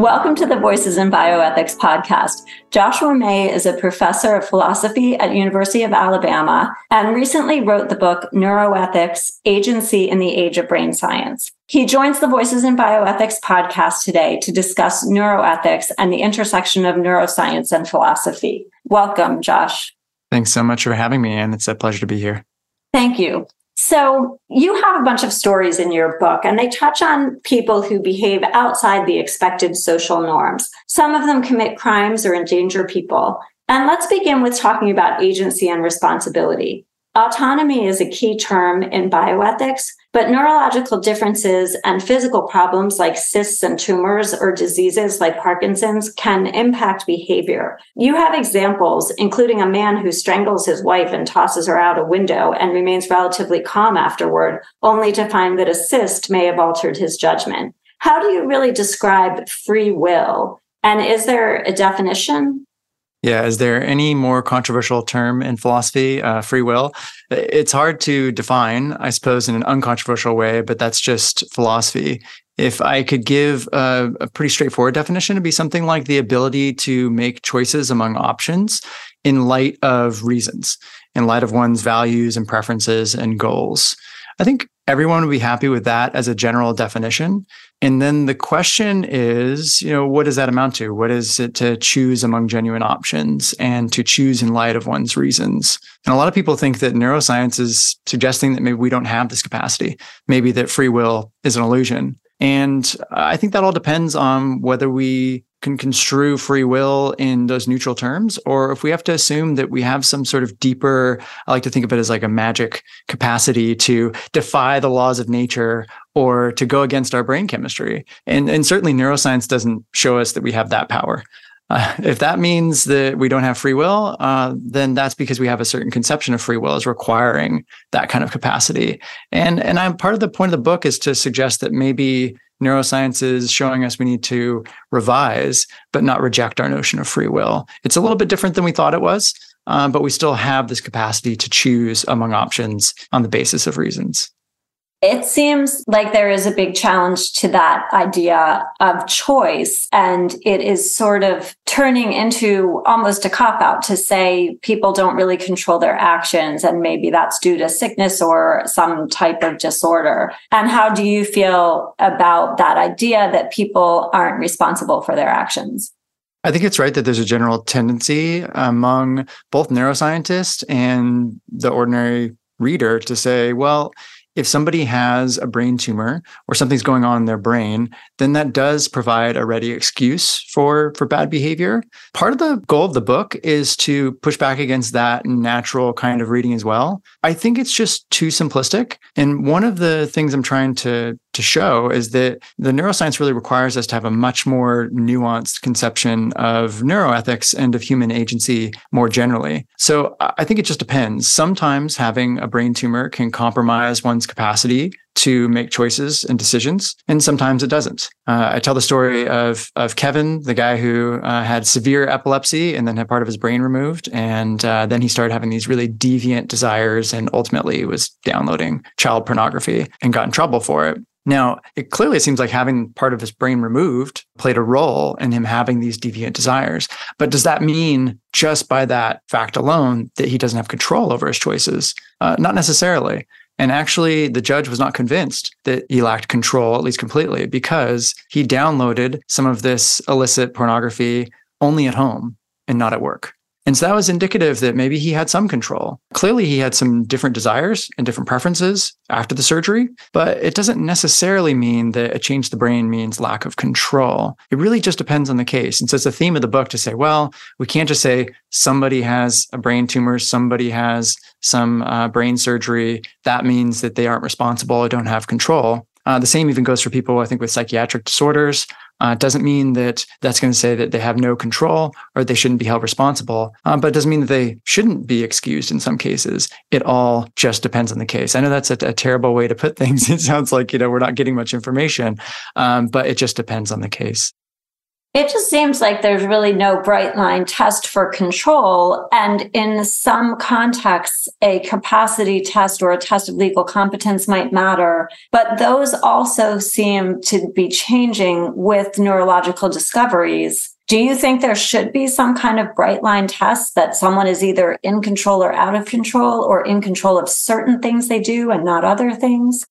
Welcome to the Voices in Bioethics podcast. Joshua May is a professor of philosophy at University of Alabama and recently wrote the book Neuroethics: Agency in the Age of Brain Science. He joins the Voices in Bioethics podcast today to discuss neuroethics and the intersection of neuroscience and philosophy. Welcome, Josh. Thanks so much for having me, and it's a pleasure to be here. Thank you. So, you have a bunch of stories in your book, and they touch on people who behave outside the expected social norms. Some of them commit crimes or endanger people. And let's begin with talking about agency and responsibility. Autonomy is a key term in bioethics, but neurological differences and physical problems like cysts and tumors or diseases like Parkinson's can impact behavior. You have examples, including a man who strangles his wife and tosses her out a window and remains relatively calm afterward, only to find that a cyst may have altered his judgment. How do you really describe free will? And is there a definition? Yeah, is there any more controversial term in philosophy, uh, free will? It's hard to define, I suppose, in an uncontroversial way, but that's just philosophy. If I could give a, a pretty straightforward definition, it'd be something like the ability to make choices among options in light of reasons, in light of one's values and preferences and goals. I think everyone would be happy with that as a general definition. And then the question is, you know, what does that amount to? What is it to choose among genuine options and to choose in light of one's reasons? And a lot of people think that neuroscience is suggesting that maybe we don't have this capacity, maybe that free will is an illusion. And I think that all depends on whether we can construe free will in those neutral terms, or if we have to assume that we have some sort of deeper, I like to think of it as like a magic capacity to defy the laws of nature or to go against our brain chemistry. And, and certainly neuroscience doesn't show us that we have that power. Uh, if that means that we don't have free will, uh, then that's because we have a certain conception of free will as requiring that kind of capacity. And and I'm part of the point of the book is to suggest that maybe neuroscience is showing us we need to revise, but not reject our notion of free will. It's a little bit different than we thought it was, uh, but we still have this capacity to choose among options on the basis of reasons. It seems like there is a big challenge to that idea of choice. And it is sort of turning into almost a cop out to say people don't really control their actions. And maybe that's due to sickness or some type of disorder. And how do you feel about that idea that people aren't responsible for their actions? I think it's right that there's a general tendency among both neuroscientists and the ordinary reader to say, well, if somebody has a brain tumor or something's going on in their brain, then that does provide a ready excuse for for bad behavior. Part of the goal of the book is to push back against that natural kind of reading as well. I think it's just too simplistic. And one of the things I'm trying to to show is that the neuroscience really requires us to have a much more nuanced conception of neuroethics and of human agency more generally. So I think it just depends. Sometimes having a brain tumor can compromise one's capacity to make choices and decisions, and sometimes it doesn't. Uh, I tell the story of of Kevin, the guy who uh, had severe epilepsy and then had part of his brain removed, and uh, then he started having these really deviant desires, and ultimately was downloading child pornography and got in trouble for it. Now, it clearly seems like having part of his brain removed played a role in him having these deviant desires. But does that mean just by that fact alone that he doesn't have control over his choices? Uh, not necessarily. And actually, the judge was not convinced that he lacked control, at least completely, because he downloaded some of this illicit pornography only at home and not at work. And so that was indicative that maybe he had some control. Clearly, he had some different desires and different preferences after the surgery, but it doesn't necessarily mean that a change to the brain means lack of control. It really just depends on the case. And so it's the theme of the book to say, well, we can't just say somebody has a brain tumor, somebody has some uh, brain surgery. That means that they aren't responsible or don't have control. Uh, the same even goes for people, I think, with psychiatric disorders. Uh, doesn't mean that that's going to say that they have no control or they shouldn't be held responsible, uh, but it doesn't mean that they shouldn't be excused in some cases. It all just depends on the case. I know that's a, a terrible way to put things. It sounds like you know we're not getting much information, um, but it just depends on the case. It just seems like there's really no bright line test for control. And in some contexts, a capacity test or a test of legal competence might matter. But those also seem to be changing with neurological discoveries. Do you think there should be some kind of bright line test that someone is either in control or out of control or in control of certain things they do and not other things?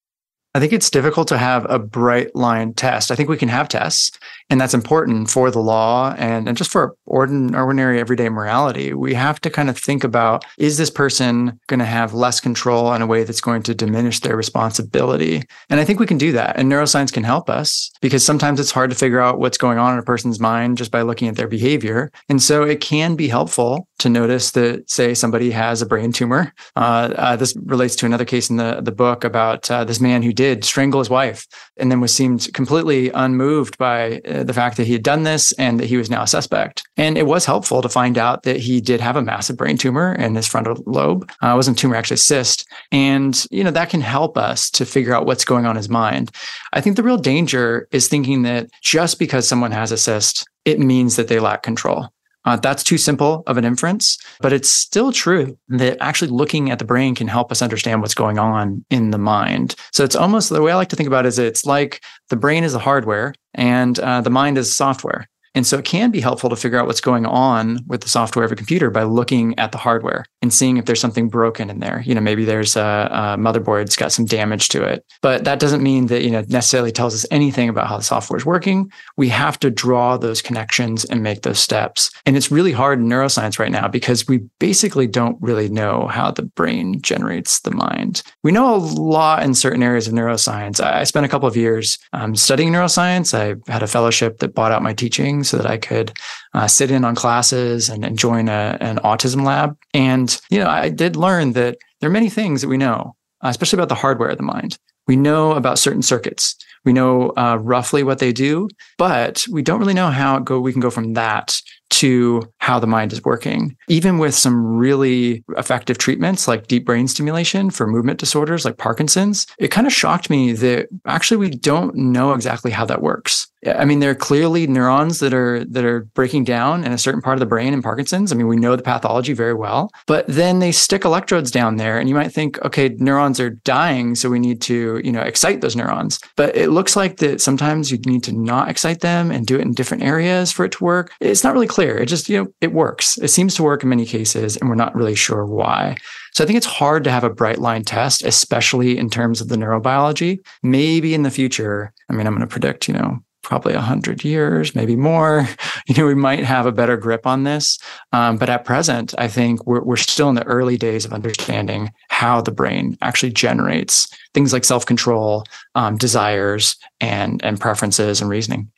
I think it's difficult to have a bright line test. I think we can have tests, and that's important for the law and, and just for ordinary, everyday morality. We have to kind of think about is this person going to have less control in a way that's going to diminish their responsibility? And I think we can do that. And neuroscience can help us because sometimes it's hard to figure out what's going on in a person's mind just by looking at their behavior. And so it can be helpful to notice that, say, somebody has a brain tumor. Uh, uh, this relates to another case in the, the book about uh, this man who did strangle his wife and then was seemed completely unmoved by uh, the fact that he had done this and that he was now a suspect. And it was helpful to find out that he did have a massive brain tumor in his frontal lobe. Uh, it wasn't tumor, actually cyst. And, you know, that can help us to figure out what's going on in his mind. I think the real danger is thinking that just because someone has a cyst, it means that they lack control. Uh, that's too simple of an inference, but it's still true that actually looking at the brain can help us understand what's going on in the mind. So it's almost the way I like to think about it is it's like the brain is the hardware and uh, the mind is software. And so it can be helpful to figure out what's going on with the software of a computer by looking at the hardware and seeing if there's something broken in there. You know, maybe there's a, a motherboard's got some damage to it, but that doesn't mean that, you know, necessarily tells us anything about how the software is working. We have to draw those connections and make those steps. And it's really hard in neuroscience right now because we basically don't really know how the brain generates the mind. We know a lot in certain areas of neuroscience. I spent a couple of years um, studying neuroscience. I had a fellowship that bought out my teaching so that I could uh, sit in on classes and, and join a, an autism lab. And, you know, I did learn that there are many things that we know, uh, especially about the hardware of the mind. We know about certain circuits. We know uh, roughly what they do, but we don't really know how go. We can go from that to how the mind is working. Even with some really effective treatments like deep brain stimulation for movement disorders like Parkinson's, it kind of shocked me that actually we don't know exactly how that works. I mean, there are clearly neurons that are that are breaking down in a certain part of the brain in Parkinson's. I mean, we know the pathology very well, but then they stick electrodes down there, and you might think, okay, neurons are dying, so we need to, you know, excite those neurons. But it looks like that sometimes you need to not excite them and do it in different areas for it to work. It's not really clear. It just, you know, it works. It seems to work in many cases, and we're not really sure why. So I think it's hard to have a bright line test, especially in terms of the neurobiology. Maybe in the future, I mean, I'm going to predict, you know, probably 100 years, maybe more, you know, we might have a better grip on this. Um, but at present, I think we're, we're still in the early days of understanding how the brain actually generates things like self control, um, desires, and, and preferences and reasoning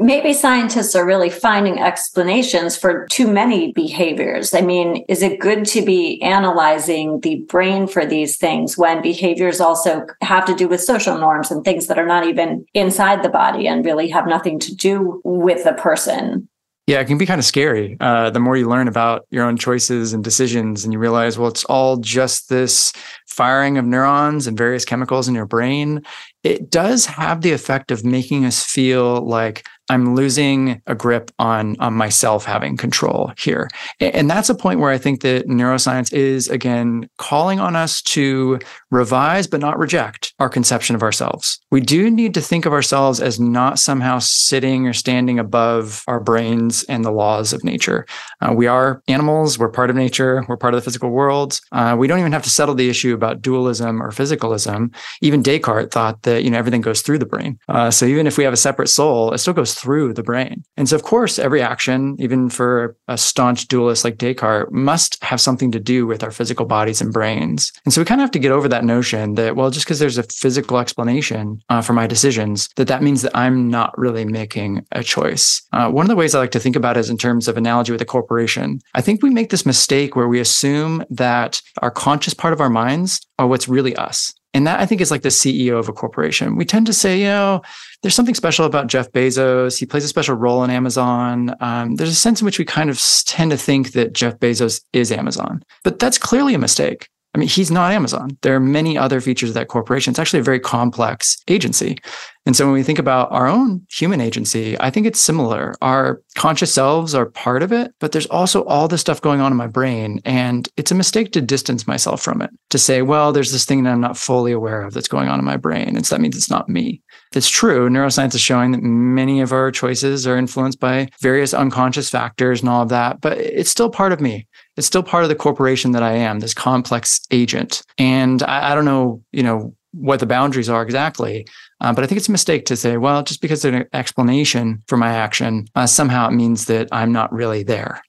maybe scientists are really finding explanations for too many behaviors. I mean, is it good to be analyzing the brain for these things when behaviors also have to do with social norms and things that are not even inside the body and really have nothing to do with the person? Yeah, it can be kind of scary. Uh, the more you learn about your own choices and decisions, and you realize, well, it's all just this firing of neurons and various chemicals in your brain. It does have the effect of making us feel like I'm losing a grip on, on myself having control here. And that's a point where I think that neuroscience is, again, calling on us to revise but not reject our conception of ourselves. We do need to think of ourselves as not somehow sitting or standing above our brains and the laws of nature. Uh, we are animals, we're part of nature, we're part of the physical world. Uh, we don't even have to settle the issue about dualism or physicalism. Even Descartes thought that you know everything goes through the brain. Uh, so even if we have a separate soul, it still goes through the brain. And so, of course, every action, even for a staunch dualist like Descartes, must have something to do with our physical bodies and brains. And so we kind of have to get over that notion that, well, just because there's a physical explanation uh, for my decisions, that that means that I'm not really making a choice. Uh, one of the ways I like to think about it is in terms of analogy with a corporation. I think we make this mistake where we assume that our conscious part of our minds are what's really us. And that I think is like the CEO of a corporation. We tend to say, you know, there's something special about Jeff Bezos. He plays a special role in Amazon. Um, there's a sense in which we kind of tend to think that Jeff Bezos is Amazon, but that's clearly a mistake. I mean, he's not Amazon. There are many other features of that corporation. It's actually a very complex agency. And so when we think about our own human agency, I think it's similar. Our conscious selves are part of it, but there's also all this stuff going on in my brain. And it's a mistake to distance myself from it, to say, well, there's this thing that I'm not fully aware of that's going on in my brain. And so that means it's not me. It's true. Neuroscience is showing that many of our choices are influenced by various unconscious factors and all of that, but it's still part of me it's still part of the corporation that I am, this complex agent. And I, I don't know, you know, what the boundaries are exactly. Uh, but I think it's a mistake to say, well, just because there's an explanation for my action, uh, somehow it means that I'm not really there.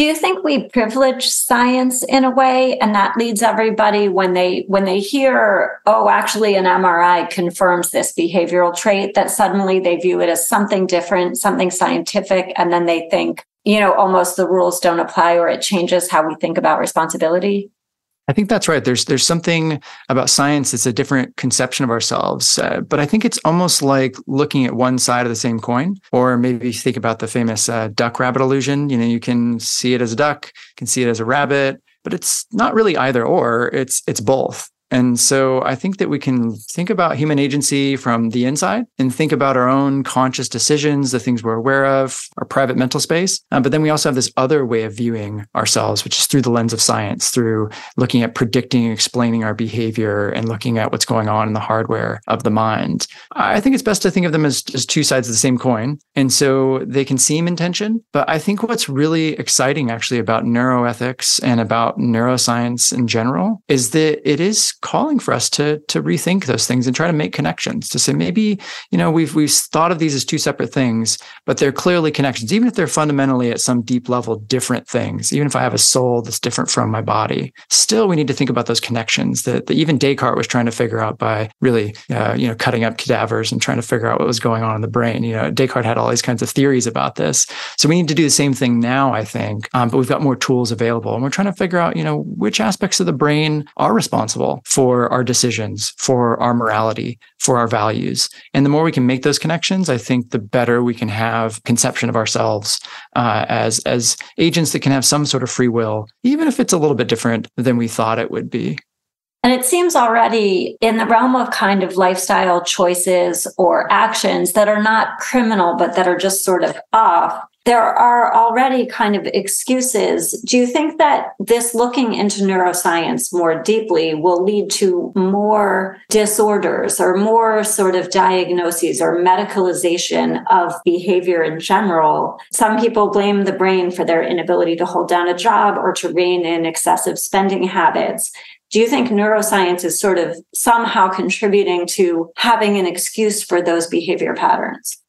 Do you think we privilege science in a way, and that leads everybody when they when they hear, oh, actually, an MRI confirms this behavioral trait, that suddenly they view it as something different, something scientific, and then they think, you know, almost the rules don't apply or it changes how we think about responsibility? I think that's right. There's there's something about science that's a different conception of ourselves, uh, but I think it's almost like looking at one side of the same coin. Or maybe think about the famous uh, duck rabbit illusion. You know, you can see it as a duck, can see it as a rabbit, but it's not really either or. It's it's both. And so I think that we can think about human agency from the inside and think about our own conscious decisions, the things we're aware of, our private mental space. Uh, but then we also have this other way of viewing ourselves, which is through the lens of science, through looking at predicting explaining our behavior and looking at what's going on in the hardware of the mind. I think it's best to think of them as, as two sides of the same coin. And so they can seem in tension. But I think what's really exciting actually about neuroethics and about neuroscience in general is that it is calling for us to to rethink those things and try to make connections to say maybe you know we've we've thought of these as two separate things but they're clearly connections even if they're fundamentally at some deep level different things even if i have a soul that's different from my body still we need to think about those connections that, that even descartes was trying to figure out by really uh, you know cutting up cadavers and trying to figure out what was going on in the brain. You know descartes had all these kinds of theories about this. So we need to do the same thing now i think um, but we've got more tools available and we're trying to figure out you know which aspects of the brain are responsible for our decisions, for our morality, for our values. And the more we can make those connections, I think the better we can have conception of ourselves uh, as as agents that can have some sort of free will, even if it's a little bit different than we thought it would be. And it seems already in the realm of kind of lifestyle choices or actions that are not criminal, but that are just sort of off there are already kind of excuses. Do you think that this looking into neuroscience more deeply will lead to more disorders or more sort of diagnoses or medicalization of behavior in general? Some people blame the brain for their inability to hold down a job or to rein in excessive spending habits. Do you think neuroscience is sort of somehow contributing to having an excuse for those behavior patterns?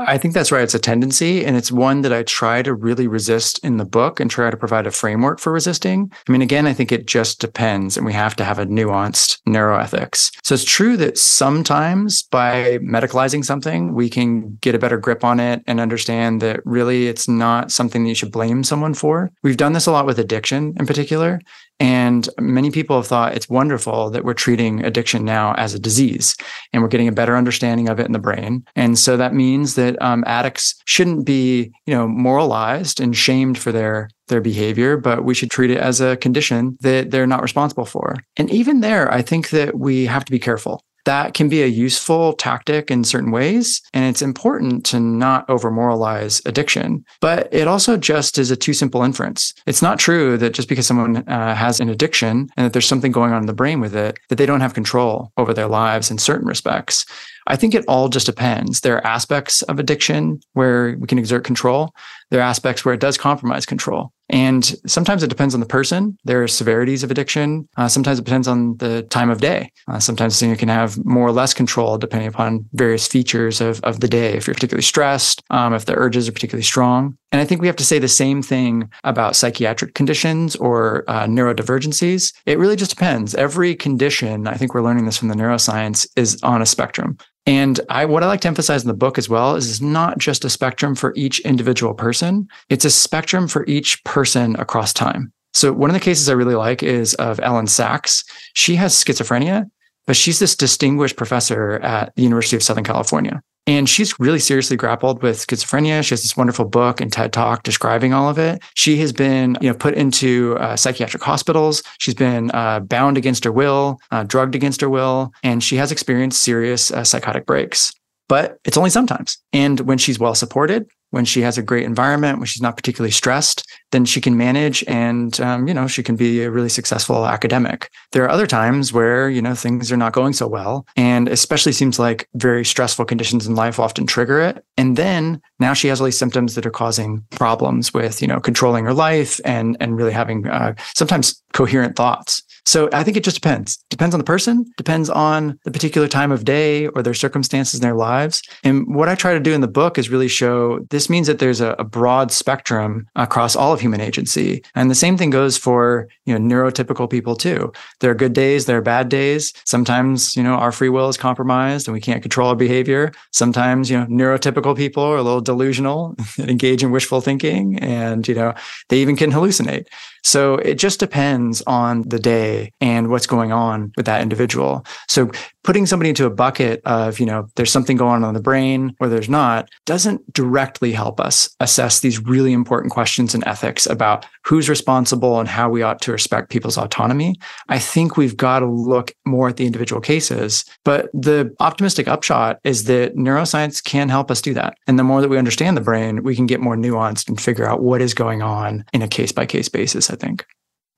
I think that's right. It's a tendency, and it's one that I try to really resist in the book and try to provide a framework for resisting. I mean, again, I think it just depends, and we have to have a nuanced neuroethics. So it's true that sometimes by medicalizing something, we can get a better grip on it and understand that really it's not something that you should blame someone for. We've done this a lot with addiction in particular. And many people have thought it's wonderful that we're treating addiction now as a disease and we're getting a better understanding of it in the brain. And so that means that um, addicts shouldn't be, you know, moralized and shamed for their their behavior, but we should treat it as a condition that they're not responsible for. And even there, I think that we have to be careful that can be a useful tactic in certain ways. And it's important to not over moralize addiction. But it also just is a too simple inference. It's not true that just because someone uh, has an addiction and that there's something going on in the brain with it, that they don't have control over their lives in certain respects. I think it all just depends. There are aspects of addiction where we can exert control. There are aspects where it does compromise control. And sometimes it depends on the person. There are severities of addiction. Uh, sometimes it depends on the time of day. Uh, sometimes you can have more or less control depending upon various features of, of the day. If you're particularly stressed, um, if the urges are particularly strong. And I think we have to say the same thing about psychiatric conditions or uh, neurodivergencies. It really just depends. Every condition, I think we're learning this from the neuroscience, is on a spectrum. And I, what I like to emphasize in the book as well is it's not just a spectrum for each individual person. It's a spectrum for each person across time. So one of the cases I really like is of Elyn Saks. She has schizophrenia, but she's this distinguished professor at the University of Southern California. And she's really seriously grappled with schizophrenia. She has this wonderful book and TED talk describing all of it. She has been, you know, put into uh, psychiatric hospitals. She's been uh, bound against her will, uh, drugged against her will, and she has experienced serious uh, psychotic breaks. but it's only sometimes. And when she's well supported, when she has a great environment, when she's not particularly stressed, then she can manage and, um, you know, she can be a really successful academic. There are other times where, you know, things are not going so well. And especially seems like very stressful conditions in life often trigger it. And then now she has all these symptoms that are causing problems with, you know, controlling her life and, and really having uh, sometimes coherent thoughts. So I think it just depends. Depends on the person, depends on the particular time of day or their circumstances in their lives. And what I try to do in the book is really show this means that there's a, a broad spectrum across all of human agency. And the same thing goes for, you know, neurotypical people too. There are good days, there are bad days. Sometimes, you know, our free will is compromised and we can't control our behavior. Sometimes, you know, neurotypical people are a little delusional and engage in wishful thinking and, you know, they even can hallucinate. So it just depends on the day and what's going on with that individual. So putting somebody into a bucket of, you know, there's something going on in the brain or there's not doesn't directly help us assess these really important questions in ethics about who's responsible and how we ought to respect people's autonomy. I think we've got to look more at the individual cases. But the optimistic upshot is that neuroscience can help us do that. And the more that we understand the brain, we can get more nuanced and figure out what is going on in a case by case basis, think.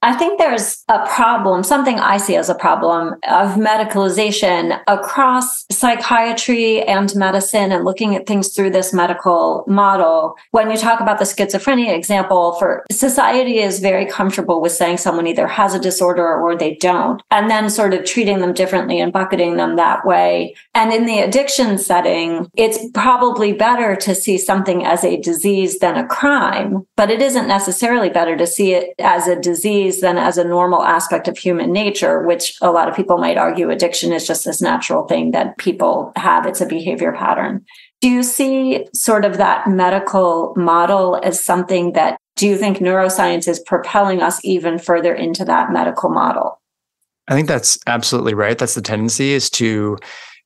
I think there's a problem, something I see as a problem of medicalization across psychiatry and medicine and looking at things through this medical model. When you talk about the schizophrenia example, for society is very comfortable with saying someone either has a disorder or they don't, and then sort of treating them differently and bucketing them that way. And in the addiction setting, it's probably better to see something as a disease than a crime, but it isn't necessarily better to see it as a disease disease than as a normal aspect of human nature, which a lot of people might argue addiction is just this natural thing that people have. It's a behavior pattern. Do you see sort of that medical model as something that do you think neuroscience is propelling us even further into that medical model? I think that's absolutely right. That's the tendency is to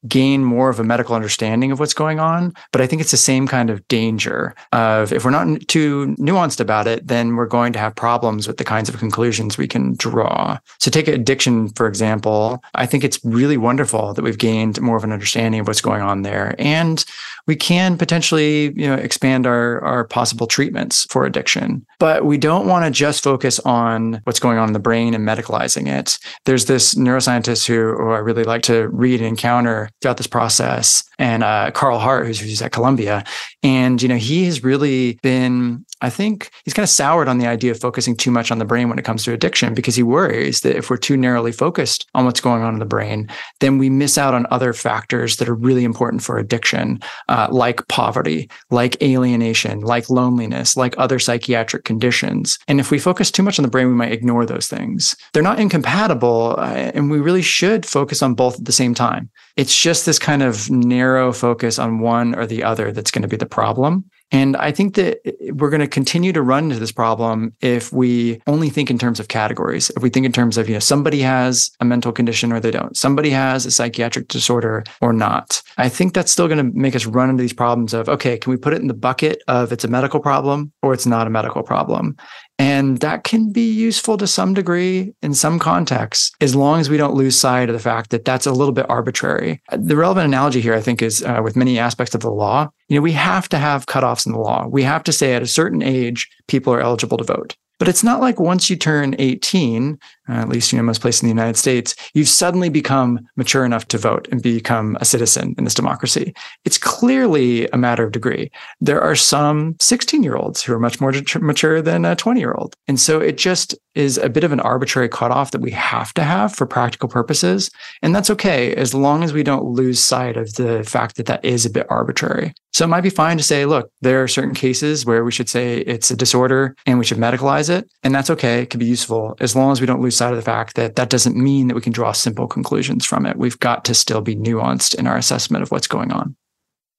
gain more of a medical understanding of what's going on. But I think it's the same kind of danger of if we're not too nuanced about it, then we're going to have problems with the kinds of conclusions we can draw. So take addiction, for example. I think it's really wonderful that we've gained more of an understanding of what's going on there. And we can potentially, you know, expand our, our possible treatments for addiction. But we don't want to just focus on what's going on in the brain and medicalizing it. There's this neuroscientist who, who I really like to read and encounter throughout this process and uh, Carl Hart, who's, who's at Columbia. And, you know, he has really been, I think he's kind of soured on the idea of focusing too much on the brain when it comes to addiction because he worries that if we're too narrowly focused on what's going on in the brain, then we miss out on other factors that are really important for addiction, uh, like poverty, like alienation, like loneliness, like other psychiatric conditions. And if we focus too much on the brain, we might ignore those things. They're not incompatible, uh, and we really should focus on both at the same time. It's just this kind of narrow focus on one or the other that's going to be the problem. And I think that uh, we're going to continue to run into this problem if we only think in terms of categories. If we think in terms of, you know, somebody has a mental condition or they don't, somebody has a psychiatric disorder or not. I think that's still going to make us run into these problems of, okay, can we put it in the bucket of it's a medical problem or it's not a medical problem? And that can be useful to some degree in some contexts, as long as we don't lose sight of the fact that that's a little bit arbitrary. The relevant analogy here, I think, is uh, with many aspects of the law. You know, we have to have cutoffs in the law. We have to say at a certain age, people are eligible to vote. But it's not like once you turn 18, uh, at least you know most places in the United States, you've suddenly become mature enough to vote and become a citizen in this democracy. It's clearly a matter of degree. There are some 16 year olds who are much more mature than a 20 year old. And so it just is a bit of an arbitrary cutoff that we have to have for practical purposes. And that's okay as long as we don't lose sight of the fact that that is a bit arbitrary. So it might be fine to say, look, there are certain cases where we should say it's a disorder and we should medicalize it. And that's okay. It can be useful as long as we don't lose sight of the fact that that doesn't mean that we can draw simple conclusions from it. We've got to still be nuanced in our assessment of what's going on.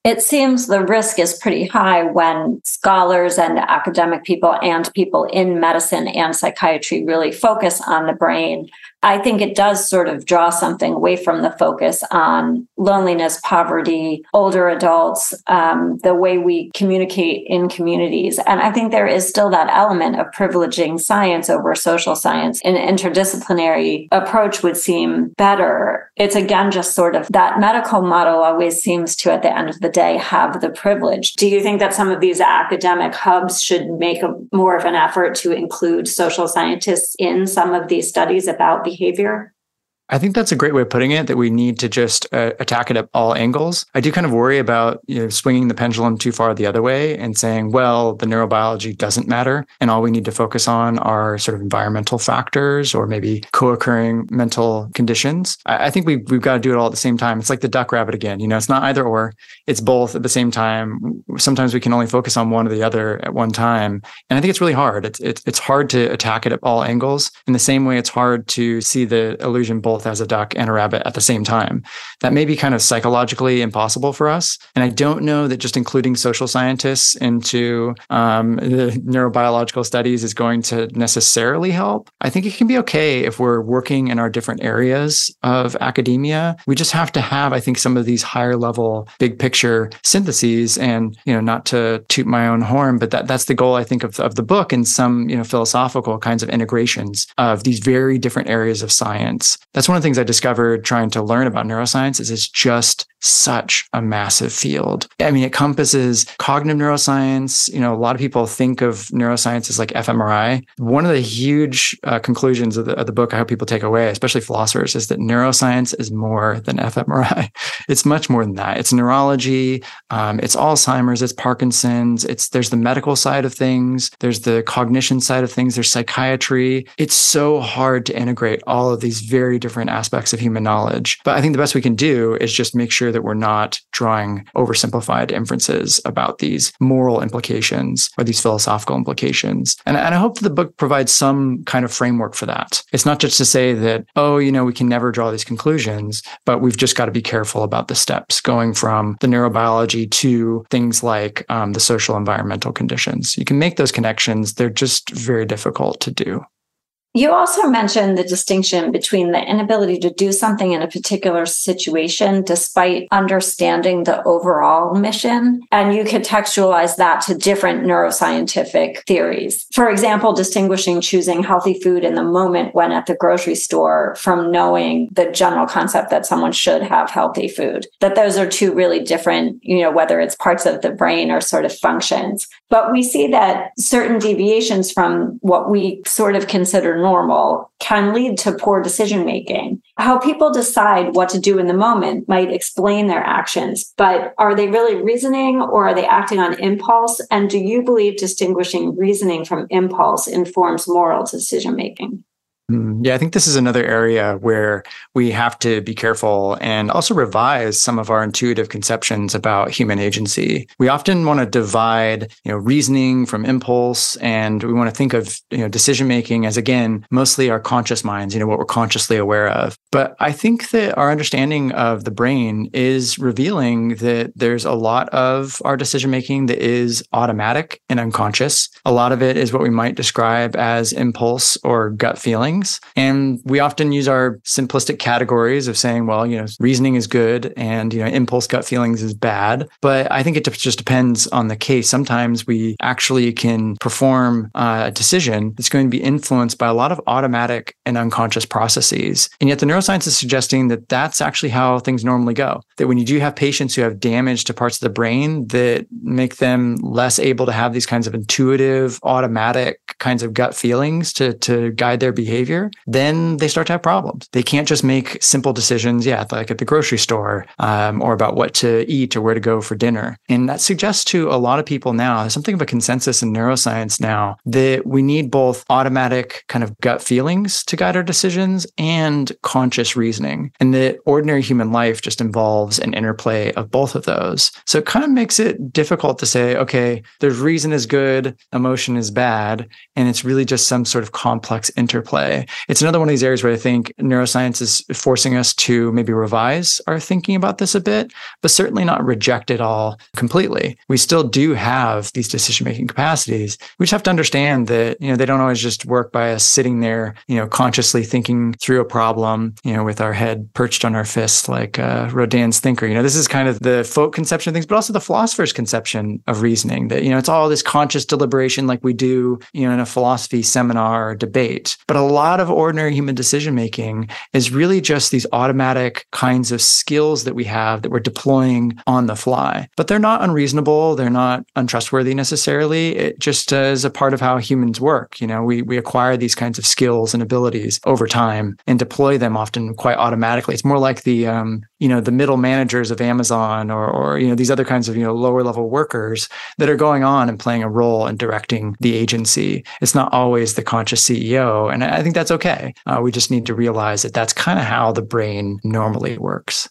It seems the risk is pretty high when scholars and academic people and people in medicine and psychiatry really focus on the brain I think it does sort of draw something away from the focus on loneliness, poverty, older adults, um, the way we communicate in communities. And I think there is still that element of privileging science over social science. An interdisciplinary approach would seem better. It's again just sort of that medical model always seems to, at the end of the day, have the privilege. Do you think that some of these academic hubs should make a, more of an effort to include social scientists in some of these studies about behavior? behavior I think that's a great way of putting it that we need to just uh, attack it at all angles. I do kind of worry about you know, swinging the pendulum too far the other way and saying, well, the neurobiology doesn't matter. And all we need to focus on are sort of environmental factors or maybe co occurring mental conditions. I, I think we, we've got to do it all at the same time. It's like the duck rabbit again. You know, it's not either or, it's both at the same time. Sometimes we can only focus on one or the other at one time. And I think it's really hard. It's, it's, it's hard to attack it at all angles. In the same way, it's hard to see the illusion both both as a duck and a rabbit at the same time. That may be kind of psychologically impossible for us. And I don't know that just including social scientists into um, the neurobiological studies is going to necessarily help. I think it can be okay if we're working in our different areas of academia. We just have to have, I think, some of these higher level big picture syntheses and, you know, not to toot my own horn, but that that's the goal, I think, of, of the book and some, you know, philosophical kinds of integrations of these very different areas of science. That's that's one of the things I discovered trying to learn about neuroscience is it's just such a massive field. I mean, it encompasses cognitive neuroscience. You know, a lot of people think of neuroscience as like fMRI. One of the huge uh, conclusions of the, of the book I hope people take away, especially philosophers, is that neuroscience is more than fMRI. It's much more than that. It's neurology. Um, it's Alzheimer's. It's Parkinson's. It's there's the medical side of things. There's the cognition side of things. There's psychiatry. It's so hard to integrate all of these very different different aspects of human knowledge. But I think the best we can do is just make sure that we're not drawing oversimplified inferences about these moral implications or these philosophical implications. And, and I hope that the book provides some kind of framework for that. It's not just to say that, oh, you know, we can never draw these conclusions, but we've just got to be careful about the steps going from the neurobiology to things like um, the social environmental conditions. You can make those connections, they're just very difficult to do. You also mentioned the distinction between the inability to do something in a particular situation despite understanding the overall mission. And you contextualize that to different neuroscientific theories. For example, distinguishing choosing healthy food in the moment when at the grocery store from knowing the general concept that someone should have healthy food. That those are two really different, you know, whether it's parts of the brain or sort of functions. But we see that certain deviations from what we sort of consider normal can lead to poor decision making. How people decide what to do in the moment might explain their actions, but are they really reasoning or are they acting on impulse? And do you believe distinguishing reasoning from impulse informs moral decision making? Mm, yeah, I think this is another area where we have to be careful and also revise some of our intuitive conceptions about human agency. We often want to divide, you know, reasoning from impulse, and we want to think of, you know, decision making as again mostly our conscious minds, you know, what we're consciously aware of. But I think that our understanding of the brain is revealing that there's a lot of our decision making that is automatic and unconscious. A lot of it is what we might describe as impulse or gut feeling things. And we often use our simplistic categories of saying, well, you know, reasoning is good and, you know, impulse gut feelings is bad. But I think it just depends on the case. Sometimes we actually can perform uh, a decision that's going to be influenced by a lot of automatic and unconscious processes. And yet the neuroscience is suggesting that that's actually how things normally go. That when you do have patients who have damage to parts of the brain that make them less able to have these kinds of intuitive, automatic kinds of gut feelings to, to guide their behavior, behavior, then they start to have problems. They can't just make simple decisions, yeah, like at the grocery store um, or about what to eat or where to go for dinner. And that suggests to a lot of people now, there's something of a consensus in neuroscience now that we need both automatic kind of gut feelings to guide our decisions and conscious reasoning. And that ordinary human life just involves an interplay of both of those. So it kind of makes it difficult to say, okay, there's reason is good, emotion is bad. And it's really just some sort of complex interplay way. It's another one of these areas where I think neuroscience is forcing us to maybe revise our thinking about this a bit, but certainly not reject it all completely. We still do have these decision making capacities. We just have to understand that, you know, they don't always just work by us sitting there, you know, consciously thinking through a problem, you know, with our head perched on our fist like uh, Rodin's thinker. You know, this is kind of the folk conception of things, but also the philosopher's conception of reasoning that, you know, it's all this conscious deliberation like we do, you know, in a philosophy seminar or debate. But a lot of ordinary human decision making is really just these automatic kinds of skills that we have that we're deploying on the fly. But they're not unreasonable. They're not untrustworthy necessarily. It just uh, is a part of how humans work. You know, we, we acquire these kinds of skills and abilities over time and deploy them often quite automatically. It's more like the, um, you know, the middle managers of Amazon or, or, you know, these other kinds of, you know, lower level workers that are going on and playing a role in directing the agency. It's not always the conscious CEO. And I think that's okay. Uh, we just need to realize that that's kind of how the brain normally works.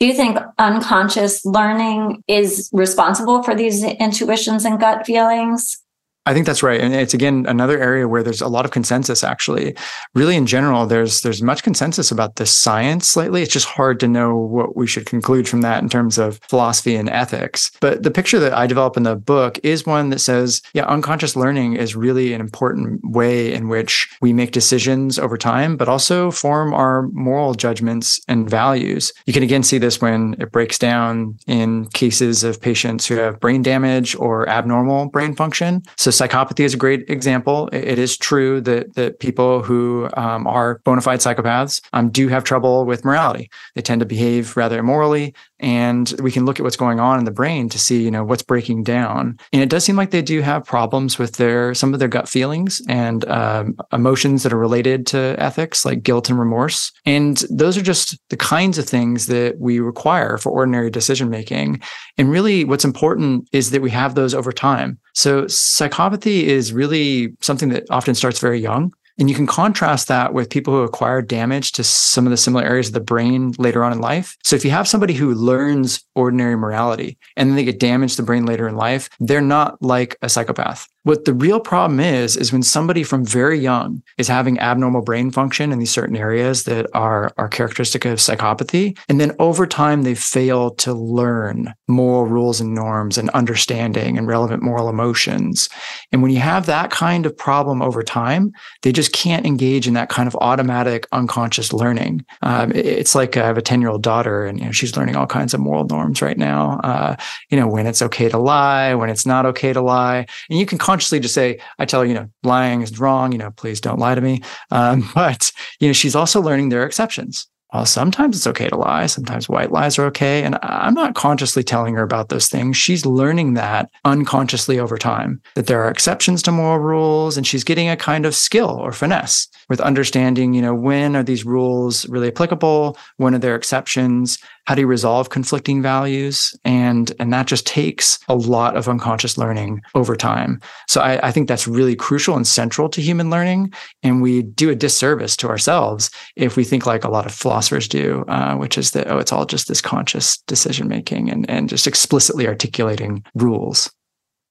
Do you think unconscious learning is responsible for these intuitions and gut feelings? I think that's right. And it's again another area where there's a lot of consensus actually. Really in general, there's there's much consensus about this science lately. It's just hard to know what we should conclude from that in terms of philosophy and ethics. But the picture that I develop in the book is one that says, yeah, unconscious learning is really an important way in which we make decisions over time, but also form our moral judgments and values. You can again see this when it breaks down in cases of patients who have brain damage or abnormal brain function. So psychopathy is a great example. It is true that that people who um, are bona fide psychopaths um, do have trouble with morality. They tend to behave rather immorally, and we can look at what's going on in the brain to see, you know, what's breaking down. And it does seem like they do have problems with their some of their gut feelings and um, emotions that are related to ethics, like guilt and remorse. And those are just the kinds of things that we require for ordinary decision making. And really, what's important is that we have those over time. So psychopathy is really something that often starts very young. And you can contrast that with people who acquire damage to some of the similar areas of the brain later on in life. So if you have somebody who learns ordinary morality and then they get damaged the brain later in life, they're not like a psychopath. What the real problem is, is when somebody from very young is having abnormal brain function in these certain areas that are, are characteristic of psychopathy. And then over time, they fail to learn moral rules and norms and understanding and relevant moral emotions. And when you have that kind of problem over time, they just can't engage in that kind of automatic unconscious learning. Um, it's like I have a 10 year old daughter and you know, she's learning all kinds of moral norms right now. Uh, you know, when it's okay to lie, when it's not okay to lie. And you can consciously just say, I tell her, you know, lying is wrong, you know, please don't lie to me. Um, but, you know, she's also learning there are exceptions. Well, sometimes it's okay to lie. Sometimes white lies are okay. And I'm not consciously telling her about those things. She's learning that unconsciously over time, that there are exceptions to moral rules. And she's getting a kind of skill or finesse with understanding, you know, when are these rules really applicable? When are there exceptions? How do you resolve conflicting values? And and that just takes a lot of unconscious learning over time. So I, I, think that's really crucial and central to human learning. And we do a disservice to ourselves if we think like a lot of philosophers do uh, which is that oh it's all just this conscious decision making and and just explicitly articulating rules.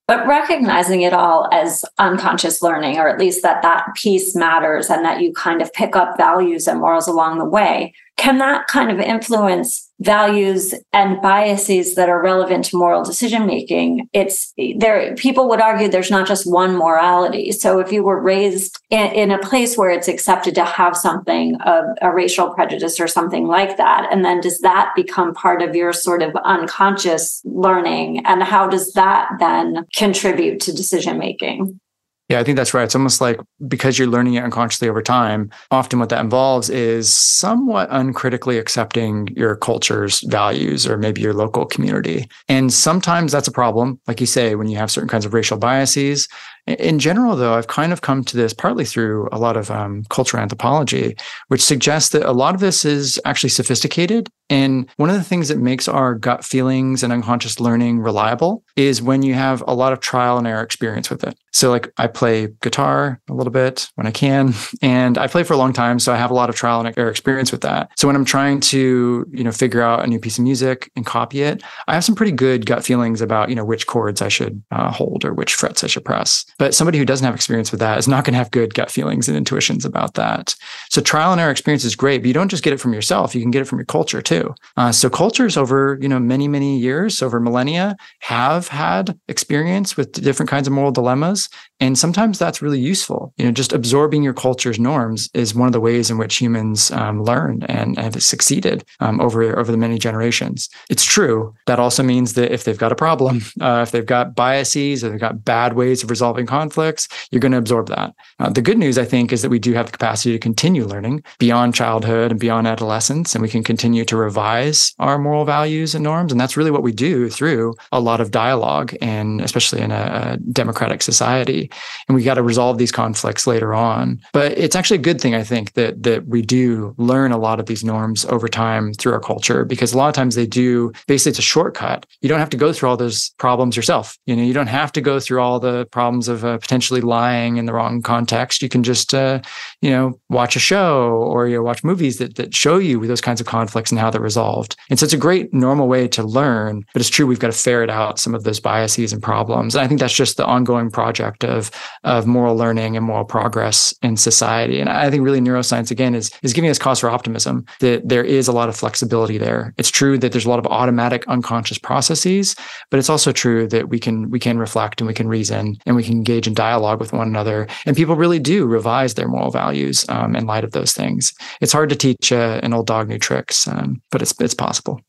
But recognizing it all as unconscious learning or at least that that piece matters and that you kind of pick up values and morals along the way can that kind of influence values and biases that are relevant to moral decision making it's there people would argue there's not just one morality. So if you were raised in, in a place where it's accepted to have something of a racial prejudice or something like that and then does that become part of your sort of unconscious learning? And how does that then contribute to decision making yeah, I think that's right. It's almost like because you're learning it unconsciously over time, often what that involves is somewhat uncritically accepting your culture's values or maybe your local community. And sometimes that's a problem, like you say, when you have certain kinds of racial biases. In general, though, I've kind of come to this partly through a lot of um, cultural anthropology, which suggests that a lot of this is actually sophisticated. And one of the things that makes our gut feelings and unconscious learning reliable is when you have a lot of trial and error experience with it. So, like, I play guitar a little bit when I can, and I play for a long time. So, I have a lot of trial and error experience with that. So, when I'm trying to, you know, figure out a new piece of music and copy it, I have some pretty good gut feelings about, you know, which chords I should uh, hold or which frets I should press. But somebody who doesn't have experience with that is not going to have good gut feelings and intuitions about that. So trial and error experience is great, but you don't just get it from yourself. You can get it from your culture too. Uh, so cultures over, you know, many, many years, over millennia have had experience with different kinds of moral dilemmas. And sometimes that's really useful. You know, just absorbing your culture's norms is one of the ways in which humans um, learn and have succeeded um, over, over the many generations. It's true. That also means that if they've got a problem, uh, if they've got biases or they've got bad ways of resolving conflicts, you're going to absorb that. Uh, the good news, I think, is that we do have the capacity to continue learning beyond childhood and beyond adolescence, and we can continue to revise our moral values and norms. And that's really what we do through a lot of dialogue, and especially in a, a democratic society. And we got to resolve these conflicts later on. But it's actually a good thing, I think, that that we do learn a lot of these norms over time through our culture, because a lot of times they do basically it's a shortcut. You don't have to go through all those problems yourself. You know, you don't have to go through all the problems of uh, potentially lying in the wrong context. You can just, uh, you know, watch a show or you know, watch movies that that show you those kinds of conflicts and how they're resolved. And so it's a great normal way to learn. But it's true we've got to ferret out some of those biases and problems. And I think that's just the ongoing project of of moral learning and moral progress in society. And I think really neuroscience again is is giving us cause for optimism that there is a lot of flexibility there. It's true that there's a lot of automatic unconscious processes, but it's also true that we can we can reflect and we can reason and we can engage in dialogue with one another. And people really do revise their moral values um, in light of those things. It's hard to teach uh, an old dog new tricks, um, but it's it's possible.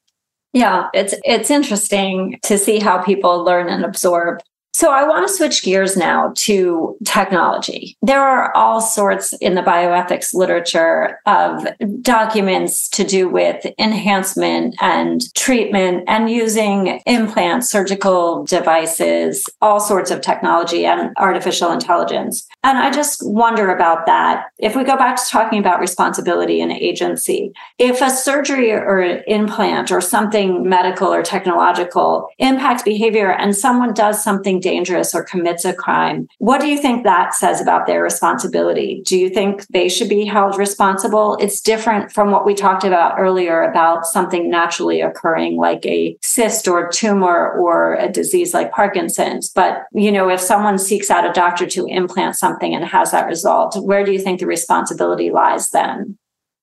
Yeah, it's it's interesting to see how people learn and absorb so I want to switch gears now to technology. There are all sorts in the bioethics literature of documents to do with enhancement and treatment and using implants, surgical devices, all sorts of technology and artificial intelligence. And I just wonder about that. If we go back to talking about responsibility and agency, if a surgery or an implant or something medical or technological impacts behavior and someone does something dangerous or commits a crime, what do you think that says about their responsibility? Do you think they should be held responsible? It's different from what we talked about earlier about something naturally occurring like a cyst or tumor or a disease like Parkinson's. But, you know, if someone seeks out a doctor to implant something and has that result, where do you think the responsibility lies then?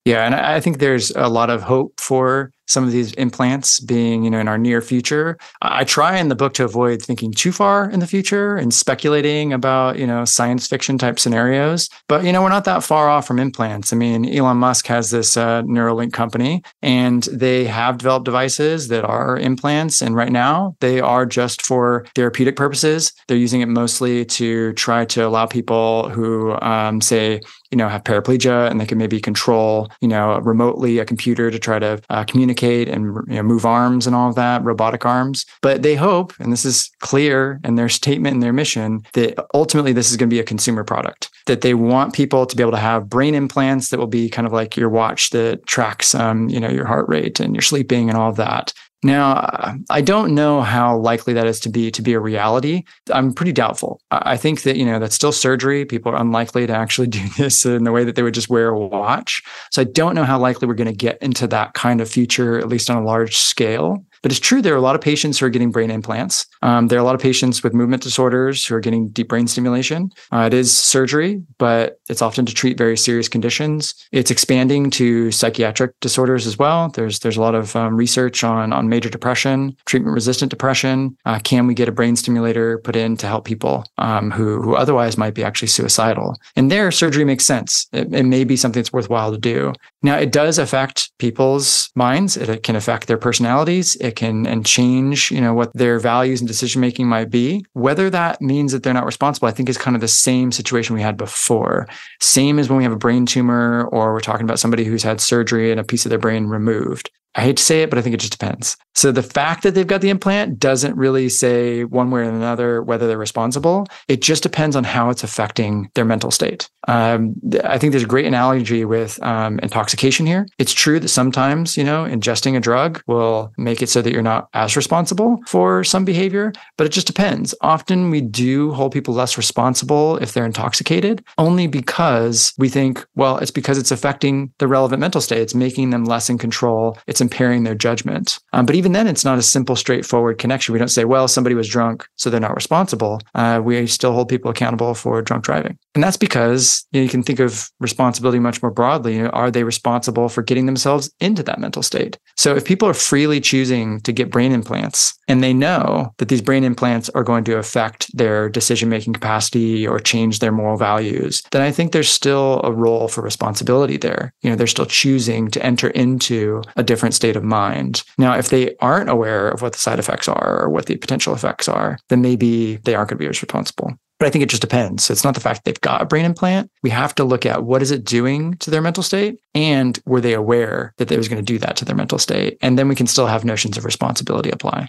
Yeah, and I think there's a lot of hope for some of these implants being, you know, in our near future. I try in the book to avoid thinking too far in the future and speculating about, you know, science fiction type scenarios. But, you know, we're not that far off from implants. I mean, Elon Musk has this uh, Neuralink company and they have developed devices that are implants. And right now they are just for therapeutic purposes. They're using it mostly to try to allow people who, um, say, you know, have paraplegia and they can maybe control, you know, remotely a computer to try to uh, communicate and you know, move arms and all of that, robotic arms. But they hope, and this is clear in their statement and their mission, that ultimately this is going to be a consumer product. That they want people to be able to have brain implants that will be kind of like your watch that tracks, um, you know, your heart rate and your sleeping and all of that. Now, I don't know how likely that is to be to be a reality. I'm pretty doubtful. I think that you know that's still surgery. People are unlikely to actually do this in the way that they would just wear a watch. So I don't know how likely we're going to get into that kind of future, at least on a large scale. But it's true, there are a lot of patients who are getting brain implants. Um, there are a lot of patients with movement disorders who are getting deep brain stimulation. Uh, it is surgery, but it's often to treat very serious conditions. It's expanding to psychiatric disorders as well. There's there's a lot of um, research on on major depression, treatment resistant depression. Uh, can we get a brain stimulator put in to help people um, who who otherwise might be actually suicidal? And there, surgery makes sense. It, it may be something that's worthwhile to do. Now, it does affect people's minds. It, it can affect their personalities. It can and change, you know, what their values and decision making might be. Whether that means that they're not responsible, I think is kind of the same situation we had before. Same as when we have a brain tumor or we're talking about somebody who's had surgery and a piece of their brain removed. I hate to say it, but I think it just depends. So the fact that they've got the implant doesn't really say one way or another whether they're responsible. It just depends on how it's affecting their mental state. Um, I think there's a great analogy with um, intoxication here. It's true that sometimes, you know, ingesting a drug will make it so that you're not as responsible for some behavior, but it just depends. Often we do hold people less responsible if they're intoxicated, only because we think, well, it's because it's affecting the relevant mental state. It's making them less in control. It's impairing their judgment. Um, but even then, it's not a simple, straightforward connection. We don't say, well, somebody was drunk, so they're not responsible. Uh, we still hold people accountable for drunk driving. And that's because you, know, you can think of responsibility much more broadly. You know, are they responsible for getting themselves into that mental state? So if people are freely choosing to get brain implants and they know that these brain implants are going to affect their decision making capacity or change their moral values, then I think there's still a role for responsibility there. You know, they're still choosing to enter into a different state of mind. Now, if they aren't aware of what the side effects are or what the potential effects are, then maybe they aren't going to be as responsible. But I think it just depends. It's not the fact they've got a brain implant. We have to look at what is it doing to their mental state and were they aware that they was going to do that to their mental state? And then we can still have notions of responsibility apply.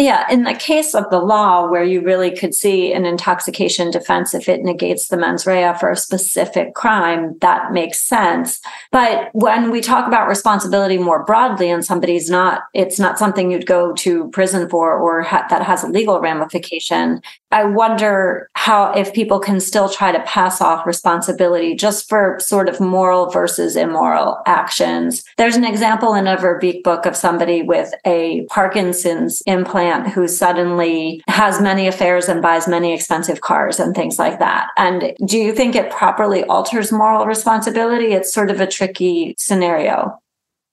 Yeah, in the case of the law, where you really could see an intoxication defense if it negates the mens rea for a specific crime, that makes sense. But when we talk about responsibility more broadly, and somebody's not, it's not something you'd go to prison for or ha- that has a legal ramification. I wonder how, if people can still try to pass off responsibility just for sort of moral versus immoral actions. There's an example in a Verbeek book of somebody with a Parkinson's implant who suddenly has many affairs and buys many expensive cars and things like that. And do you think it properly alters moral responsibility? It's sort of a tricky scenario.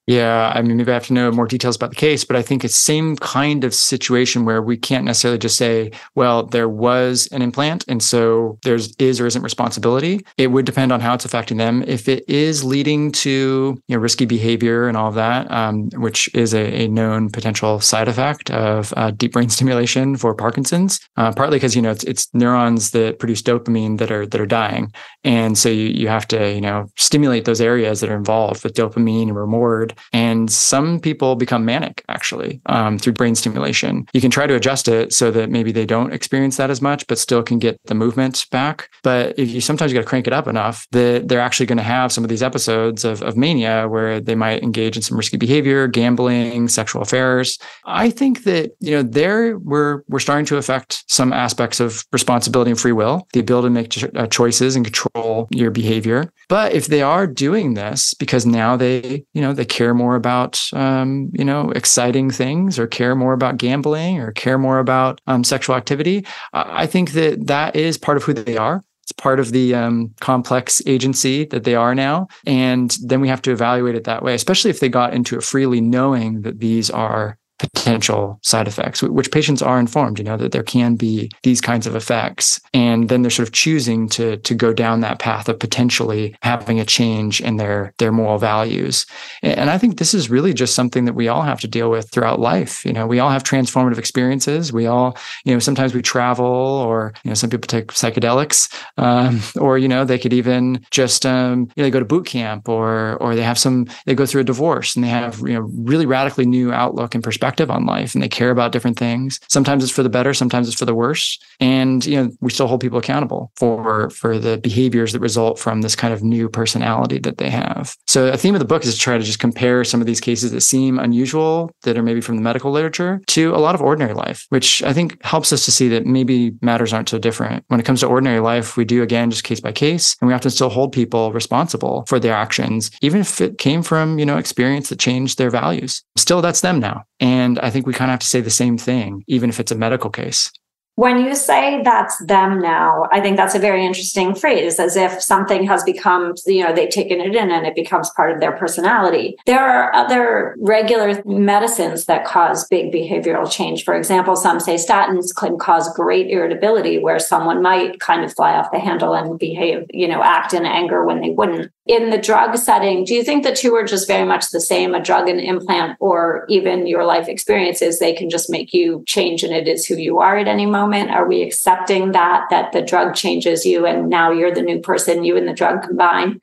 Yeah, I mean, maybe I have to know more details about the case, but I think it's same kind of situation where we can't necessarily just say, well, there was an implant, and so there's is or isn't responsibility. It would depend on how it's affecting them. If it is leading to you know risky behavior and all of that, um, which is a, a, known potential side effect of uh, deep brain stimulation for Parkinson's, uh, partly because you know it's, it's neurons that produce dopamine that are that are dying, and so you you have to you know stimulate those areas that are involved with dopamine and reward and some people become manic actually um, through brain stimulation. You can try to adjust it so that maybe they don't experience that as much, but still can get the movement back. But if you sometimes you got to crank it up enough that they're actually going to have some of these episodes of, of mania where they might engage in some risky behavior, gambling, sexual affairs. I think that, you know, there we're, we're starting to affect some aspects of responsibility and free will, the ability to make ch- uh, choices and control your behavior. But if they are doing this because now they, you know, they care care more about um, you know exciting things or care more about gambling or care more about um, sexual activity i think that that is part of who they are. It's part of the um, complex agency that they are now. And then we have to evaluate it that way especially if they got into it freely knowing that these are potential side effects, which patients are informed, you know, that there can be these kinds of effects. And then they're sort of choosing to, to go down that path of potentially having a change in their, their moral values. And I think this is really just something that we all have to deal with throughout life. You know, we all have transformative experiences. We all, you know, sometimes we travel or, you know, some people take psychedelics, um, or, you know, they could even just, um, you know, they go to boot camp or, or they have some, they go through a divorce and they have, you know, really radically new outlook and perspective perspective on life and they care about different things. Sometimes it's for the better, sometimes it's for the worse. And you know, we still hold people accountable for for the behaviors that result from this kind of new personality that they have. So a theme of the book is to try to just compare some of these cases that seem unusual that are maybe from the medical literature to a lot of ordinary life, which I think helps us to see that maybe matters aren't so different. When it comes to ordinary life, we do again just case by case and we often still hold people responsible for their actions, even if it came from, you know, experience that changed their values. Still that's them now. And I think we kind of have to say the same thing, even if it's a medical case. When you say that's them now, I think that's a very interesting phrase, as if something has become, you know, they've taken it in and it becomes part of their personality. There are other regular medicines that cause big behavioral change. For example, some say statins can cause great irritability where someone might kind of fly off the handle and behave, you know, act in anger when they wouldn't in the drug setting, do you think the two are just very much the same, a drug and implant, or even your life experiences, they can just make you change and it is who you are at any moment? Are we accepting that, that the drug changes you and now you're the new person, you and the drug combine?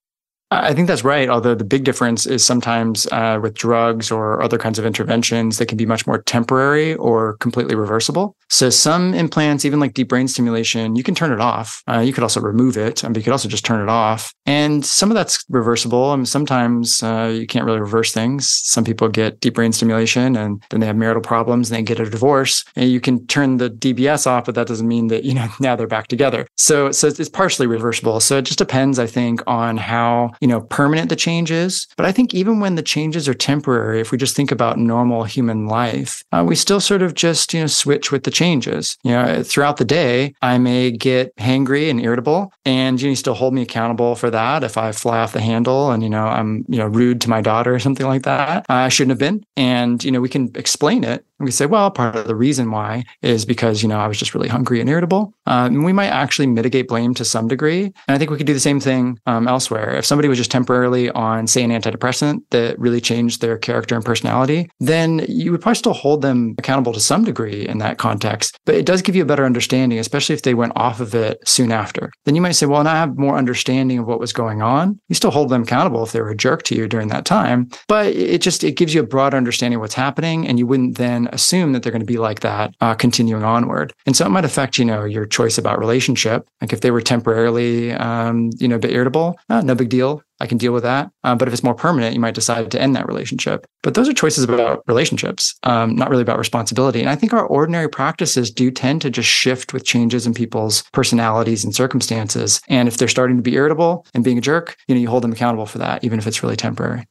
I think that's right. Although the big difference is sometimes uh, with drugs or other kinds of interventions, they can be much more temporary or completely reversible. So some implants, even like deep brain stimulation, you can turn it off. Uh, you could also remove it, but you could also just turn it off. And some of that's reversible. I mean, sometimes uh, you can't really reverse things. Some people get deep brain stimulation and then they have marital problems and they get a divorce. And you can turn the DBS off, but that doesn't mean that you know now they're back together. So so it's partially reversible. So it just depends, I think, on how you know permanent the change is. But I think even when the changes are temporary, if we just think about normal human life, uh, we still sort of just you know switch with the changes. You know, throughout the day, I may get hangry and irritable, and you, know, to hold me accountable for that if I fly off the handle and you know I'm you know rude to my daughter or something like that. I shouldn't have been, and you know we can explain it we say, well, part of the reason why is because, you know, I was just really hungry and irritable. Um, and we might actually mitigate blame to some degree. And I think we could do the same thing um, elsewhere. If somebody was just temporarily on, say, an antidepressant that really changed their character and personality, then you would probably still hold them accountable to some degree in that context. But it does give you a better understanding, especially if they went off of it soon after. Then you might say, well, now I have more understanding of what was going on. You still hold them accountable if they were a jerk to you during that time. But it just, it gives you a broader understanding of what's happening. And you wouldn't then assume that they're going to be like that uh, continuing onward. And so it might affect, you know, your choice about relationship. Like if they were temporarily, um, you know, a bit irritable, uh, no big deal. I can deal with that. Um, but if it's more permanent, you might decide to end that relationship. But those are choices about relationships, um, not really about responsibility. And I think our ordinary practices do tend to just shift with changes in people's personalities and circumstances. And if they're starting to be irritable and being a jerk, you know, you hold them accountable for that, even if it's really temporary.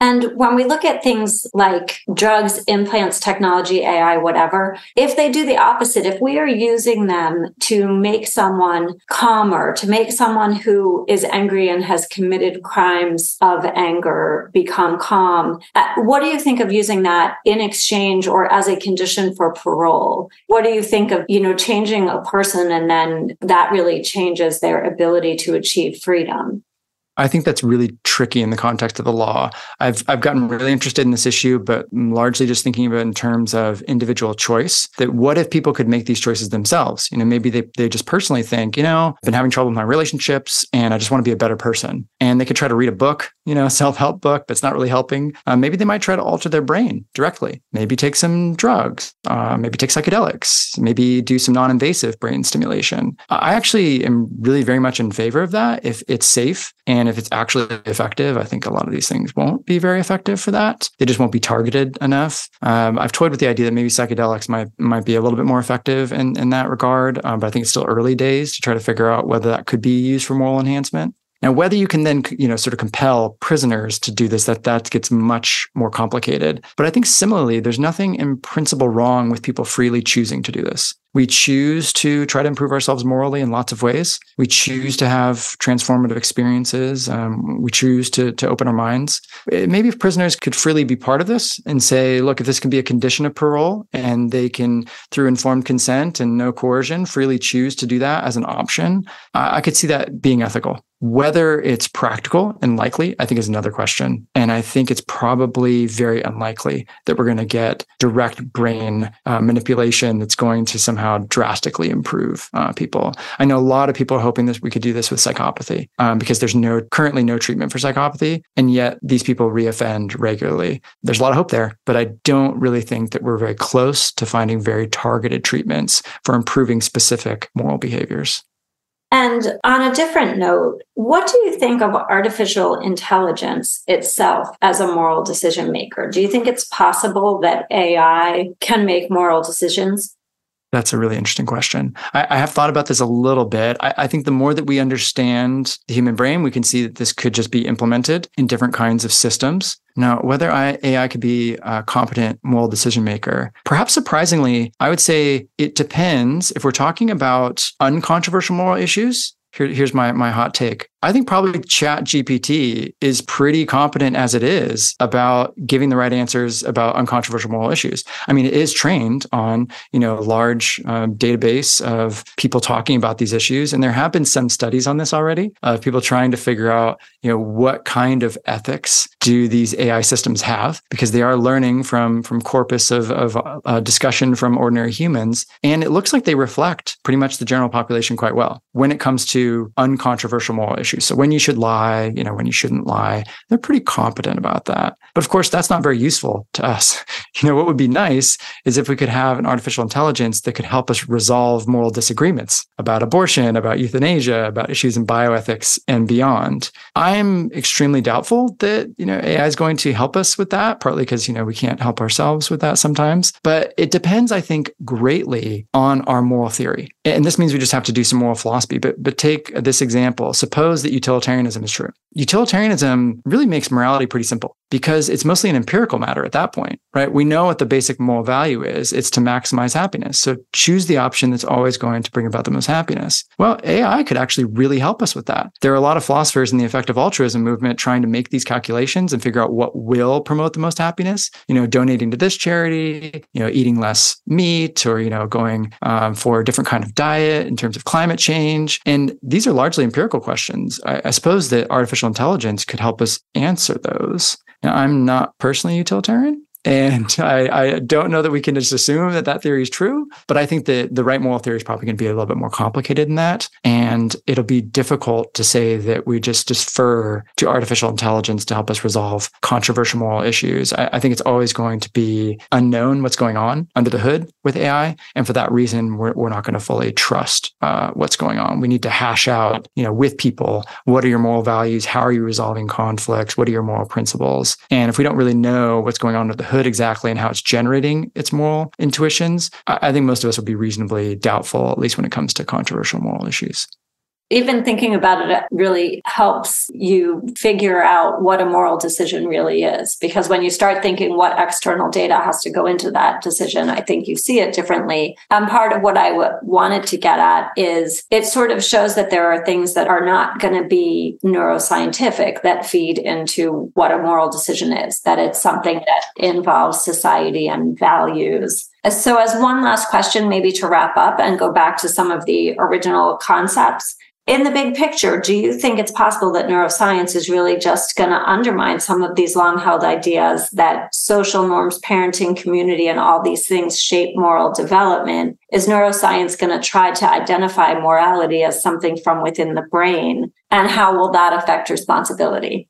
And when we look at things like drugs, implants, technology, AI, whatever, if they do the opposite, if we are using them to make someone calmer, to make someone who is angry and has committed crimes of anger become calm, uh, what do you think of using that in exchange or as a condition for parole? What do you think of, you know, changing a person and then that really changes their ability to achieve freedom? I think that's really tricky in the context of the law. I've I've gotten really interested in this issue, but I'm largely just thinking about in terms of individual choice. That what if people could make these choices themselves? You know, maybe they they just personally think, you know, I've been having trouble with my relationships, and I just want to be a better person. And they could try to read a book, you know, self help book, but it's not really helping. Uh, maybe they might try to alter their brain directly. Maybe take some drugs. Uh, maybe take psychedelics. Maybe do some non invasive brain stimulation. I actually am really very much in favor of that if it's safe and if it's actually effective, I think a lot of these things won't be very effective for that. They just won't be targeted enough. Um, I've toyed with the idea that maybe psychedelics might might be a little bit more effective in, in that regard, um, but I think it's still early days to try to figure out whether that could be used for moral enhancement. Now, whether you can then, you know, sort of compel prisoners to do this, that that gets much more complicated. But I think similarly, there's nothing in principle wrong with people freely choosing to do this. We choose to try to improve ourselves morally in lots of ways. We choose to have transformative experiences. Um, we choose to, to open our minds. Maybe if prisoners could freely be part of this and say, look, if this can be a condition of parole and they can, through informed consent and no coercion, freely choose to do that as an option, I could see that being ethical. Whether it's practical and likely, I think is another question. And I think it's probably very unlikely that we're going to get direct brain uh, manipulation that's going to somehow somehow drastically improve uh, people. I know a lot of people are hoping that we could do this with psychopathy um, because there's no currently no treatment for psychopathy, and yet these people reoffend regularly. There's a lot of hope there, but I don't really think that we're very close to finding very targeted treatments for improving specific moral behaviors. And on a different note, what do you think of artificial intelligence itself as a moral decision maker? Do you think it's possible that AI can make moral decisions? That's a really interesting question. I, I, have thought about this a little bit. I, I, think the more that we understand the human brain, we can see that this could just be implemented in different kinds of systems. Now, whether AI could be a competent moral decision maker, perhaps surprisingly, I would say it depends. If we're talking about uncontroversial moral issues, here, here's my, my hot take. I think probably Chat GPT is pretty competent as it is about giving the right answers about uncontroversial moral issues. I mean, it is trained on you know a large um, database of people talking about these issues, and there have been some studies on this already of people trying to figure out you know what kind of ethics do these AI systems have because they are learning from from corpus of of uh, discussion from ordinary humans, and it looks like they reflect pretty much the general population quite well when it comes to uncontroversial moral issues issues. So when you should lie, you know, when you shouldn't lie, they're pretty competent about that. But of course, that's not very useful to us. You know, what would be nice is if we could have an artificial intelligence that could help us resolve moral disagreements about abortion, about euthanasia, about issues in bioethics and beyond. I'm extremely doubtful that, you know, AI is going to help us with that, partly because, you know, we can't help ourselves with that sometimes. But it depends, I think, greatly on our moral theory. And this means we just have to do some moral philosophy. But but take this example. Suppose that utilitarianism is true. Utilitarianism really makes morality pretty simple because it's mostly an empirical matter at that point, right? We know what the basic moral value is. It's to maximize happiness. So choose the option that's always going to bring about the most happiness. Well, AI could actually really help us with that. There are a lot of philosophers in the effective altruism movement trying to make these calculations and figure out what will promote the most happiness. You know, donating to this charity, you know, eating less meat or, you know, going um, for a different kind of diet in terms of climate change. And these are largely empirical questions. I, I suppose that artificial intelligence could help us answer those. Now, I'm not personally utilitarian, and I, I, don't know that we can just assume that that theory is true, but I think that the right moral theory is probably going to be a little bit more complicated than that. And it'll be difficult to say that we just defer to artificial intelligence to help us resolve controversial moral issues. I, I think it's always going to be unknown what's going on under the hood with AI. And for that reason, we're, we're not going to fully trust uh, what's going on. We need to hash out, you know, with people, what are your moral values? How are you resolving conflicts? What are your moral principles? And if we don't really know what's going on under the hood exactly and how it's generating its moral intuitions, I think most of us would be reasonably doubtful, at least when it comes to controversial moral issues even thinking about it really helps you figure out what a moral decision really is. Because when you start thinking what external data has to go into that decision, I think you see it differently. And part of what I w- wanted to get at is it sort of shows that there are things that are not going to be neuroscientific that feed into what a moral decision is, that it's something that involves society and values. So, as one last question, maybe to wrap up and go back to some of the original concepts, in the big picture, do you think it's possible that neuroscience is really just going to undermine some of these long held ideas that social norms, parenting, community, and all these things shape moral development? Is neuroscience going to try to identify morality as something from within the brain? And how will that affect responsibility?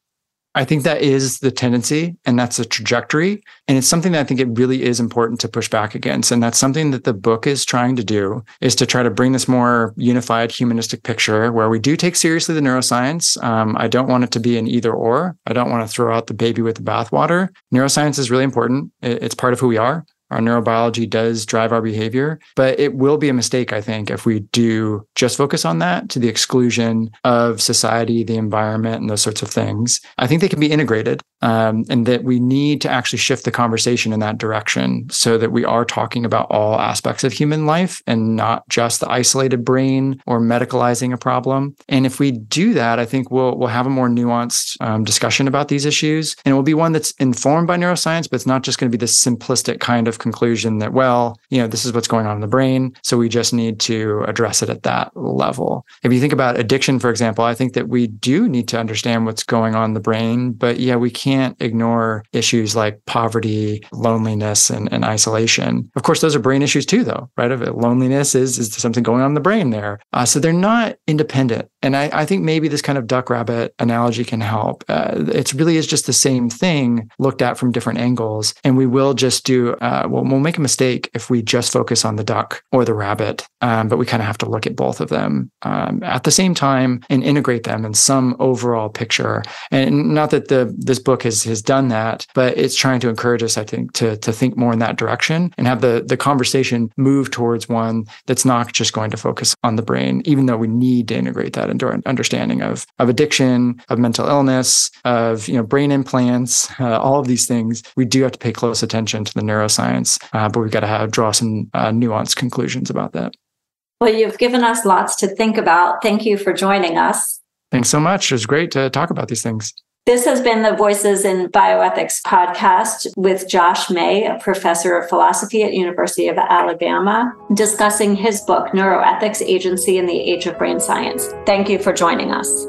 I think that is the tendency and that's the trajectory. And it's something that I think it really is important to push back against. And that's something that the book is trying to do is to try to bring this more unified humanistic picture where we do take seriously the neuroscience. Um, I don't want it to be an either or. I don't want to throw out the baby with the bathwater. Neuroscience is really important. It's part of who we are. Our neurobiology does drive our behavior, but it will be a mistake, I think, if we do just focus on that to the exclusion of society, the environment, and those sorts of things. I think they can be integrated um, and that we need to actually shift the conversation in that direction so that we are talking about all aspects of human life and not just the isolated brain or medicalizing a problem. And if we do that, I think we'll we'll have a more nuanced um, discussion about these issues, and it will be one that's informed by neuroscience, but it's not just going to be this simplistic kind of conclusion that well, you know, this is what's going on in the brain, so we just need to address it at that level. If you think about addiction, for example, I think that we do need to understand what's going on in the brain, but yeah, we can't can't ignore issues like poverty, loneliness, and, and isolation. Of course, those are brain issues too, though, right? Loneliness is, is something going on in the brain there. Uh, so they're not independent. And I, I, think maybe this kind of duck rabbit analogy can help. Uh, it really is just the same thing looked at from different angles. And we will just do, uh, well, we'll make a mistake if we just focus on the duck or the rabbit. Um, but we kind of have to look at both of them um, at the same time and integrate them in some overall picture. And not that the this book has has done that, but it's trying to encourage us, I think, to to think more in that direction and have the the conversation move towards one that's not just going to focus on the brain, even though we need to integrate that into our understanding of of addiction, of mental illness, of you know brain implants, uh, all of these things. We do have to pay close attention to the neuroscience, uh, but we've got to have draw some uh, nuanced conclusions about that. Well, you've given us lots to think about. Thank you for joining us. Thanks so much. It was great to talk about these things. This has been the Voices in Bioethics podcast with Josh May, a professor of philosophy at University of Alabama, discussing his book, Neuroethics Agency in the Age of Brain Science. Thank you for joining us.